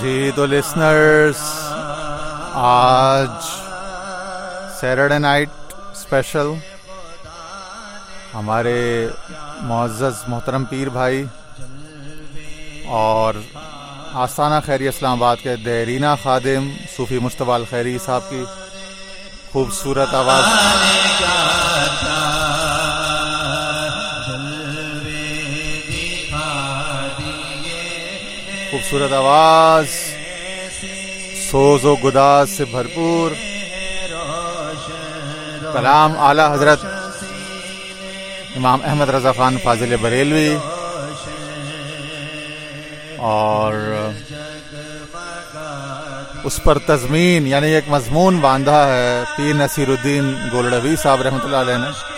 جی تو لسنرس آج Saturday night special ہمارے معزز محترم پیر بھائی اور آستانہ خیری اسلام آباد کے دیرینہ خادم صوفی مشتبہ الخیری صاحب کی خوبصورت آواز۔ خوبصورت آواز، سوز و گداز سے بھرپور کلام اعلی حضرت امام احمد رضا خان فاضل بریلوی اور اس پر تزمین یعنی ایک مضمون باندھا ہے، پیر نصیر الدین گولڈوی صاحب رحمۃ اللہ علیہ نے۔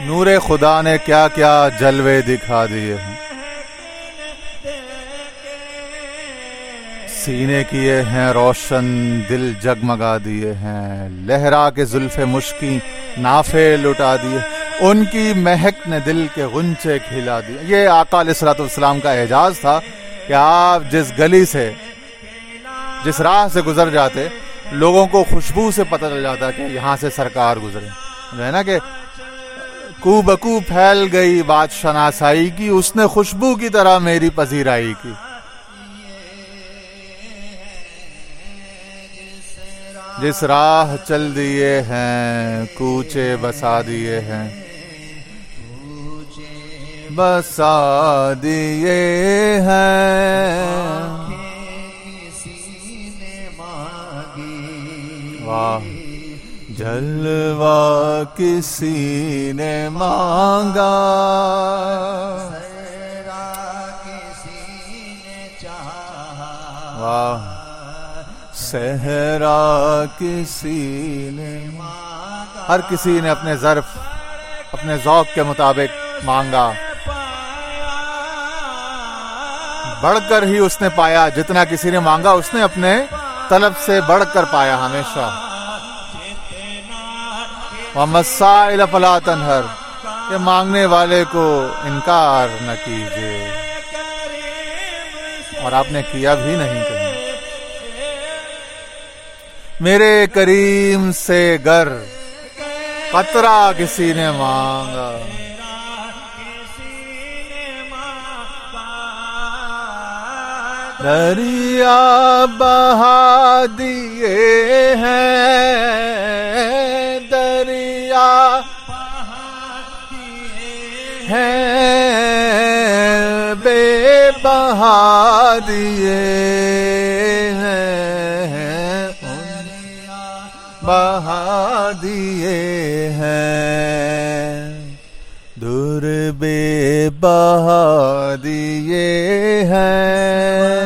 نور خدا نے کیا کیا جلوے دکھا دیے ہیں۔ سینے کیے ہیں، روشن دل جگمگا دیے ہیں۔ لہرا کے زلف مشکی نافے لٹا دیے۔ ان کی مہک نے دل کے غنچے کھلا دیے یہ آقا علیہ السلاۃ والسلام کا اعجاز تھا کہ آپ جس گلی سے، جس راہ سے گزر جاتے، لوگوں کو خوشبو سے پتہ چل جاتا کہ یہاں سے سرکار گزرے۔ جو ہے نا کہ کو بکو پھیل گئی بات شناسائی کی، اس نے خوشبو کی طرح میری پذیرائی کی۔ جس راہ چل دیے ہیں، کوچے بسا دیے ہیں۔ بسا دیے ہیں۔ جلوا کسی نے مانگا۔ واہ۔ صحرا کسی نے ہر کسی نے اپنے ظرف اپنے ذوق کے مطابق مانگا۔ بڑھ کر ہی اس نے پایا جتنا کسی نے مانگا اس نے اپنے طلب سے بڑھ کر پایا ہمیشہ۔ مسائل فلا تنہر کہ مانگنے والے کو انکار نہ کیجیے اور آپ نے کیا بھی نہیں کہیں میرے کریم سے گر، قطرہ کسی نے مانگا۔ دریا بہا دیے ہیں۔ ہیں بے بہا دیے ہیں بہا دیے ہیں دور بے بہا دیے ہیں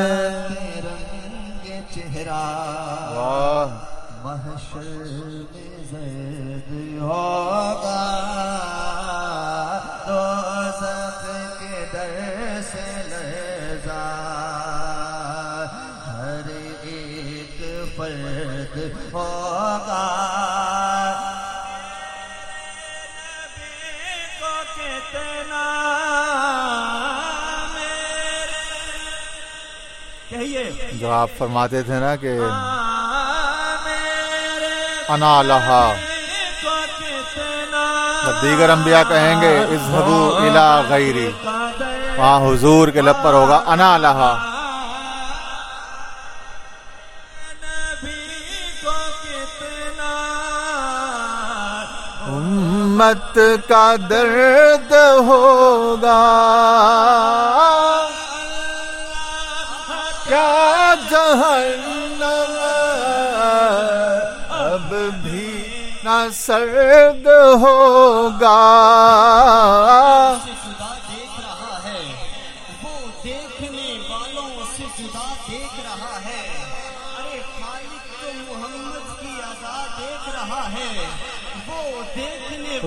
ایک ہوگا کو کتنا کہیے جو آپ فرماتے تھے نا کہ انا لہا۔ دیگر انبیاء کہیں گے، اذهبوا الى غیری۔ وہاں حضور کے لب پر ہوگا انا لہا۔ امت کا درد ہوگا۔ کیا جہنم اب بھی نہ سرد ہوگا؟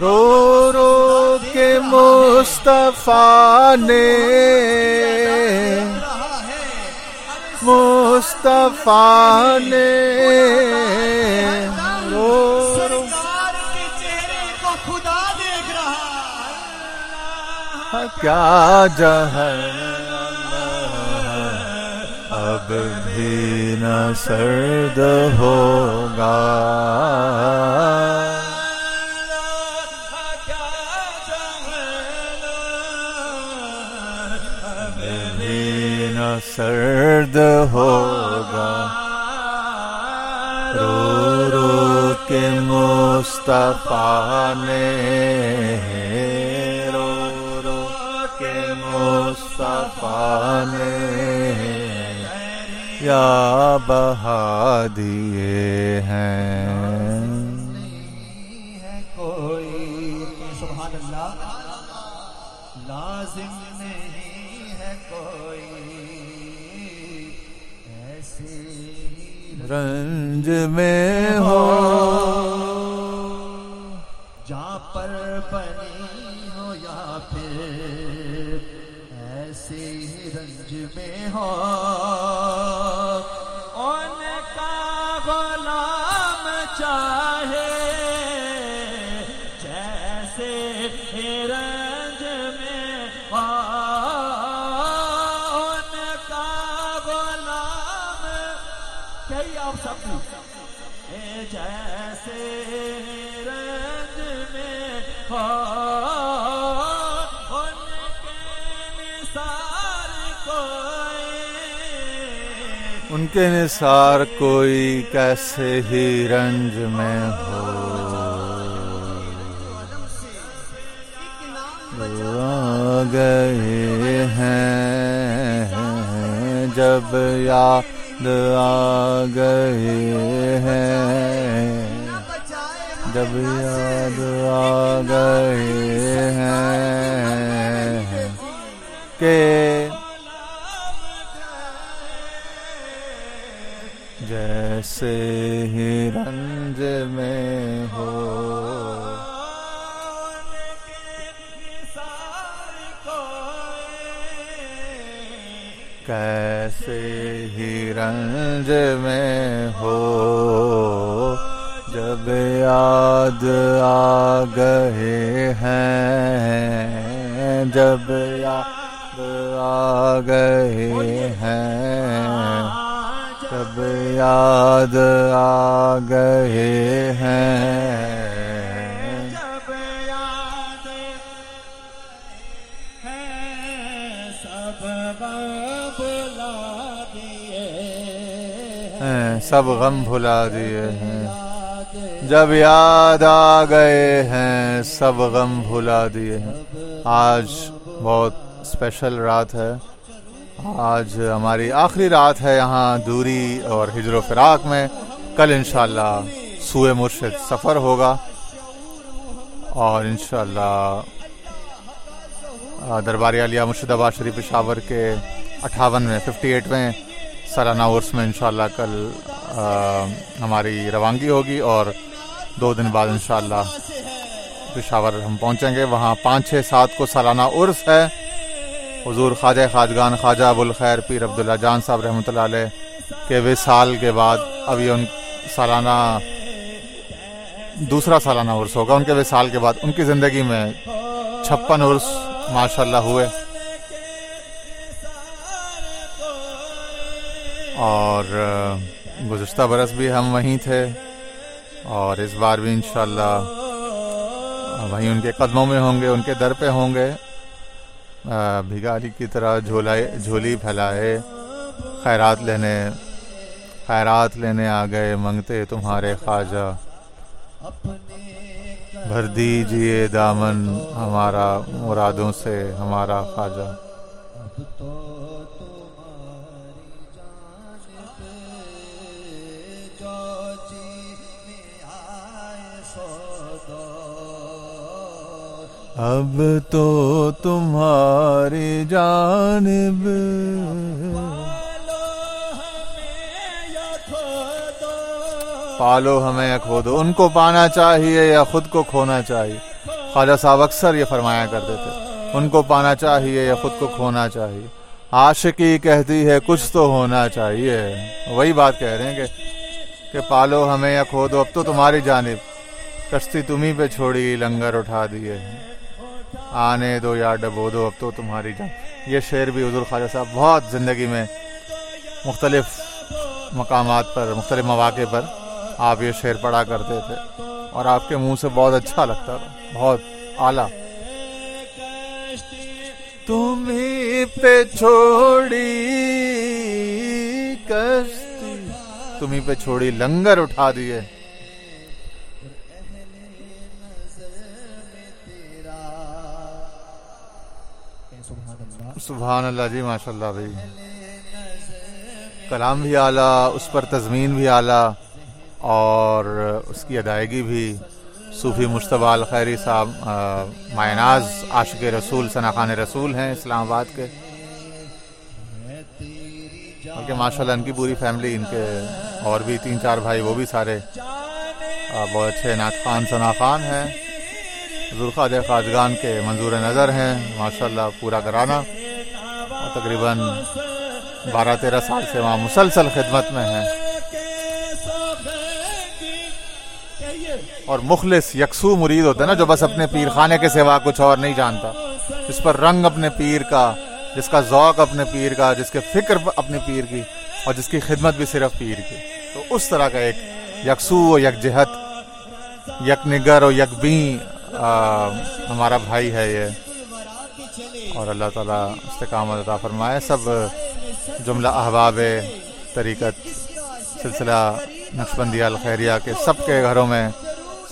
رو رو کے مصطفیٰ نے ہے مصطفیٰ نے رو رو خدا دیکھ رہا کیا جہنم اب بھی نہ سرد ہوگا سرد ہوگا۔ رو رو کے مصطفیٰ نے رو رو کے مصطفیٰ نے یا بہا دیے ہیں۔ رنج میں ہو۔ کہیے آپ سب اے جیسے رنج میں ہو ان کے مثال کوئی۔ ان کے نثار کوئی کیسے ہی رنج میں ہو۔ گئے ہیں جب یاد آ گئے ہیں۔ جب یاد آ گئے ہیں کہ جیسے ہی رنج میں ہو کیسے ہی رنج میں ہو، جب یاد آ گئے ہیں، جب یاد آ گئے ہیں، جب یاد آ گئے ہیں۔ سب غم بھلا دیے ہیں۔ جب یاد آ گئے ہیں، سب غم بھلا دیے ہیں۔ آج بہت اسپیشل رات ہے۔ آج ہماری آخری رات ہے یہاں دوری اور ہجر و فراق میں۔ کل انشاءاللہ سوئے مرشد سفر ہوگا۔ اور انشاءاللہ درباری علیہ مرشد آباد شریف پشاور کے اٹھاون میں ففٹی ایٹ میں سالانہ عرس میں انشاءاللہ کل ہماری روانگی ہوگی اور دو دن بعد انشاءاللہ پشاور ہم پہنچیں گے۔ وہاں پانچ چھ سات کو سالانہ عرس ہے۔ حضور خواجہ خواجگان خواجہ ابوالخیر پیر عبداللہ جان صاحب رحمۃ اللہ علیہ کے وصال کے بعد اب یہ ان سالانہ، دوسرا سالانہ عرس ہوگا۔ ان کے وصال کے بعد ان کی زندگی میں چھپن عرس ماشاء اللہ ہوئے۔ اور گزشتہ برس بھی ہم وہیں تھے اور اس بار بھی انشاءاللہ وہیں ان کے قدموں میں ہوں گے، ان کے در پہ ہوں گے۔ بھگاری کی طرح جھولائے، جھولی پھیلائے، خیرات لینے خیرات لینے آ گئے، منگتے تمہارے خواجہ۔ بھر دیجیے دامن ہمارا، مرادوں سے ہمارا خواجہ۔ اب تو تمہاری جانب۔ پالو ہمیں یا کھو دو ان کو پانا چاہیے یا خود کو کھونا چاہیے؟ خواجہ صاحب اکثر یہ فرمایا کرتے تھے، ان کو پانا چاہیے یا خود کو کھونا چاہیے؟ عاشقی کہتی ہے، کچھ تو ہونا چاہیے۔ وہی بات کہہ رہے ہیں کہ کہ پالو ہمیں یا کھو دو اب تو تمہاری جانب۔ کشتی تمہیں پہ چھوڑی، لنگر اٹھا دیے۔ آنے دو یا ڈبو دو، اب تو تمہاری جان۔ یہ شعر بھی حضور خواجہ صاحب بہت زندگی میں مختلف مقامات پر، مختلف مواقع پر آپ یہ شعر پڑھا کرتے تھے۔ اور آپ کے منہ سے بہت اچھا لگتا تھا، بہت اعلیٰ۔ تمہیں پہ چھوڑی کشتی، تمہیں پہ چھوڑی لنگر اٹھا دیے۔ سبحان اللہ۔ جی ماشاء اللہ بھائی۔ کلام بھی اعلیٰ، اس پر تزمین بھی اعلیٰ، اور اس کی ادائیگی بھی۔ صوفی مشتبہ الخیری صاحب مائناز، عاشق رسول ثنا خان رسول ہیں اسلام آباد کے۔ بلکہ ماشاء اللہ ان کی پوری فیملی، ان کے اور بھی تین چار بھائی، وہ بھی سارے۔ بہت اچھے نعت خان ثنا خان ہیں۔ ذوالخواج خواجگان کے منظور نظر ہیں ماشاء اللہ پورا کرانا اور تقریباً بارہ تیرہ سال سے وہاں مسلسل خدمت میں ہیں۔ اور مخلص یکسو مرید ہوتا ہے نا، جو بس اپنے پیر خانے کے سوا کچھ اور نہیں جانتا۔ جس پر رنگ اپنے پیر کا، جس کا ذوق اپنے پیر کا، جس کے فکر اپنے پیر کی، اور جس کی خدمت بھی صرف پیر کی۔ تو اس طرح کا ایک یکسو و یک جہت یک نگر و یک بین ہمارا بھائی ہے یہ۔ اور اللہ تعالیٰ استقامت عطا فرمائے۔ سب جملہ احباب طریقت، سلسلہ نقشبندیہ الخیریہ کے سب کے گھروں میں،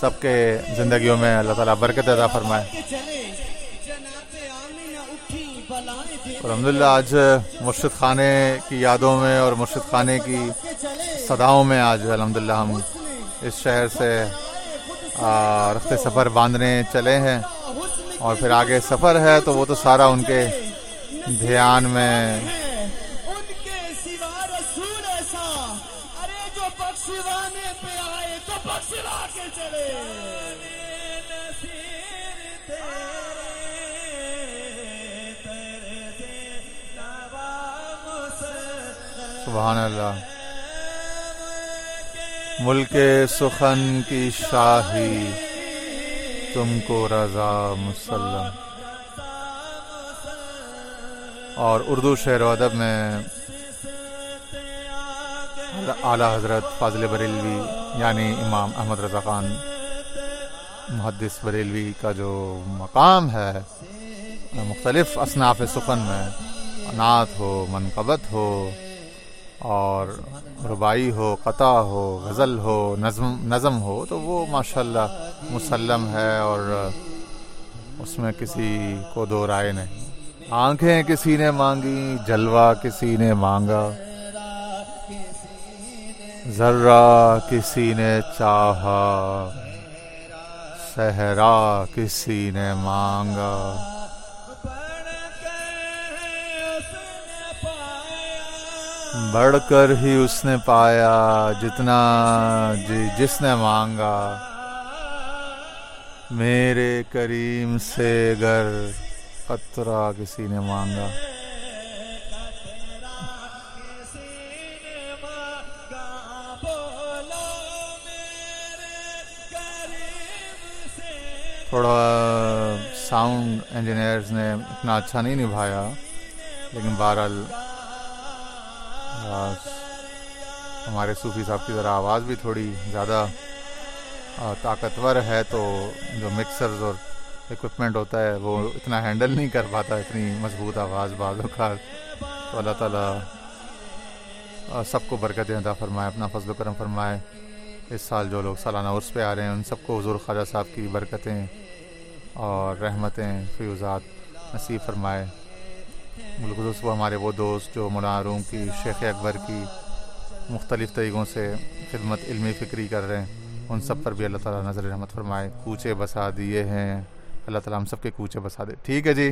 سب کے زندگیوں میں اللہ تعالیٰ برکت عطا فرمائے۔ اور الحمد للہ آج مرشد خانے کی یادوں میں اور مرشد خانے کی صداؤں میں آج الحمد للہ ہم اس شہر سے رخت سفر باندھنے چلے ہیں اور پھر آگے سفر ہے تو وہ تو سارا ان کے دھیان میں سبحان اللہ۔ ملک سخن کی شاہی، تم کو رضا مسلم۔ اور اردو شعر و ادب میں اعلیٰ حضرت فاضل بریلوی یعنی امام احمد رضا خان، محدث بریلوی کا جو مقام ہے، مختلف اصناف سخن میں نعت ہو، منقبت ہو اور ربائی ہو، قطع ہو، غزل ہو، نظم نظم ہو، تو وہ ماشاءاللہ مسلم ہے اور اس میں کسی کو دو رائے نہیں۔ آنکھیں کسی نے مانگی، جلوہ کسی نے مانگا۔ ذرہ کسی نے چاہا، صحرا کسی نے مانگا۔ بڑھ کر ہی اس نے پایا، جتنا جی جس نے مانگا۔ میرے کریم سے گر قطرہ کسی نے مانگا۔ تھوڑا ساؤنڈ انجینئرز نے اتنا اچھا نہیں نبھایا، لیکن بہرحال ہمارے صوفی صاحب کی ذرا آواز بھی تھوڑی زیادہ طاقتور ہے تو جو مکسرز اور اکوپمنٹ ہوتا ہے وہ اتنا ہینڈل نہیں کر پاتا، اتنی مضبوط آواز بعض اوقات۔ تو اللہ تعالیٰ سب کو برکت عطا فرمائے، اپنا فضل و کرم فرمائے۔ اس سال جو لوگ سالانہ عرص پہ آ رہے ہیں، ان سب کو حضور خواجہ صاحب کی برکتیں اور رحمتیں، فیوزات نصیب فرمائے۔ بالخصوص وہ ہمارے وہ دوست جو مناروں کی، شیخ اکبر کی مختلف طریقوں سے خدمت، علمی فکری کر رہے ہیں، ان سب پر بھی اللہ تعالیٰ نظر رحمت فرمائے۔ کوچے بسا دیے ہیں۔ اللہ تعالیٰ ہم سب کے کوچے بسا دے۔ ٹھیک ہے جی؟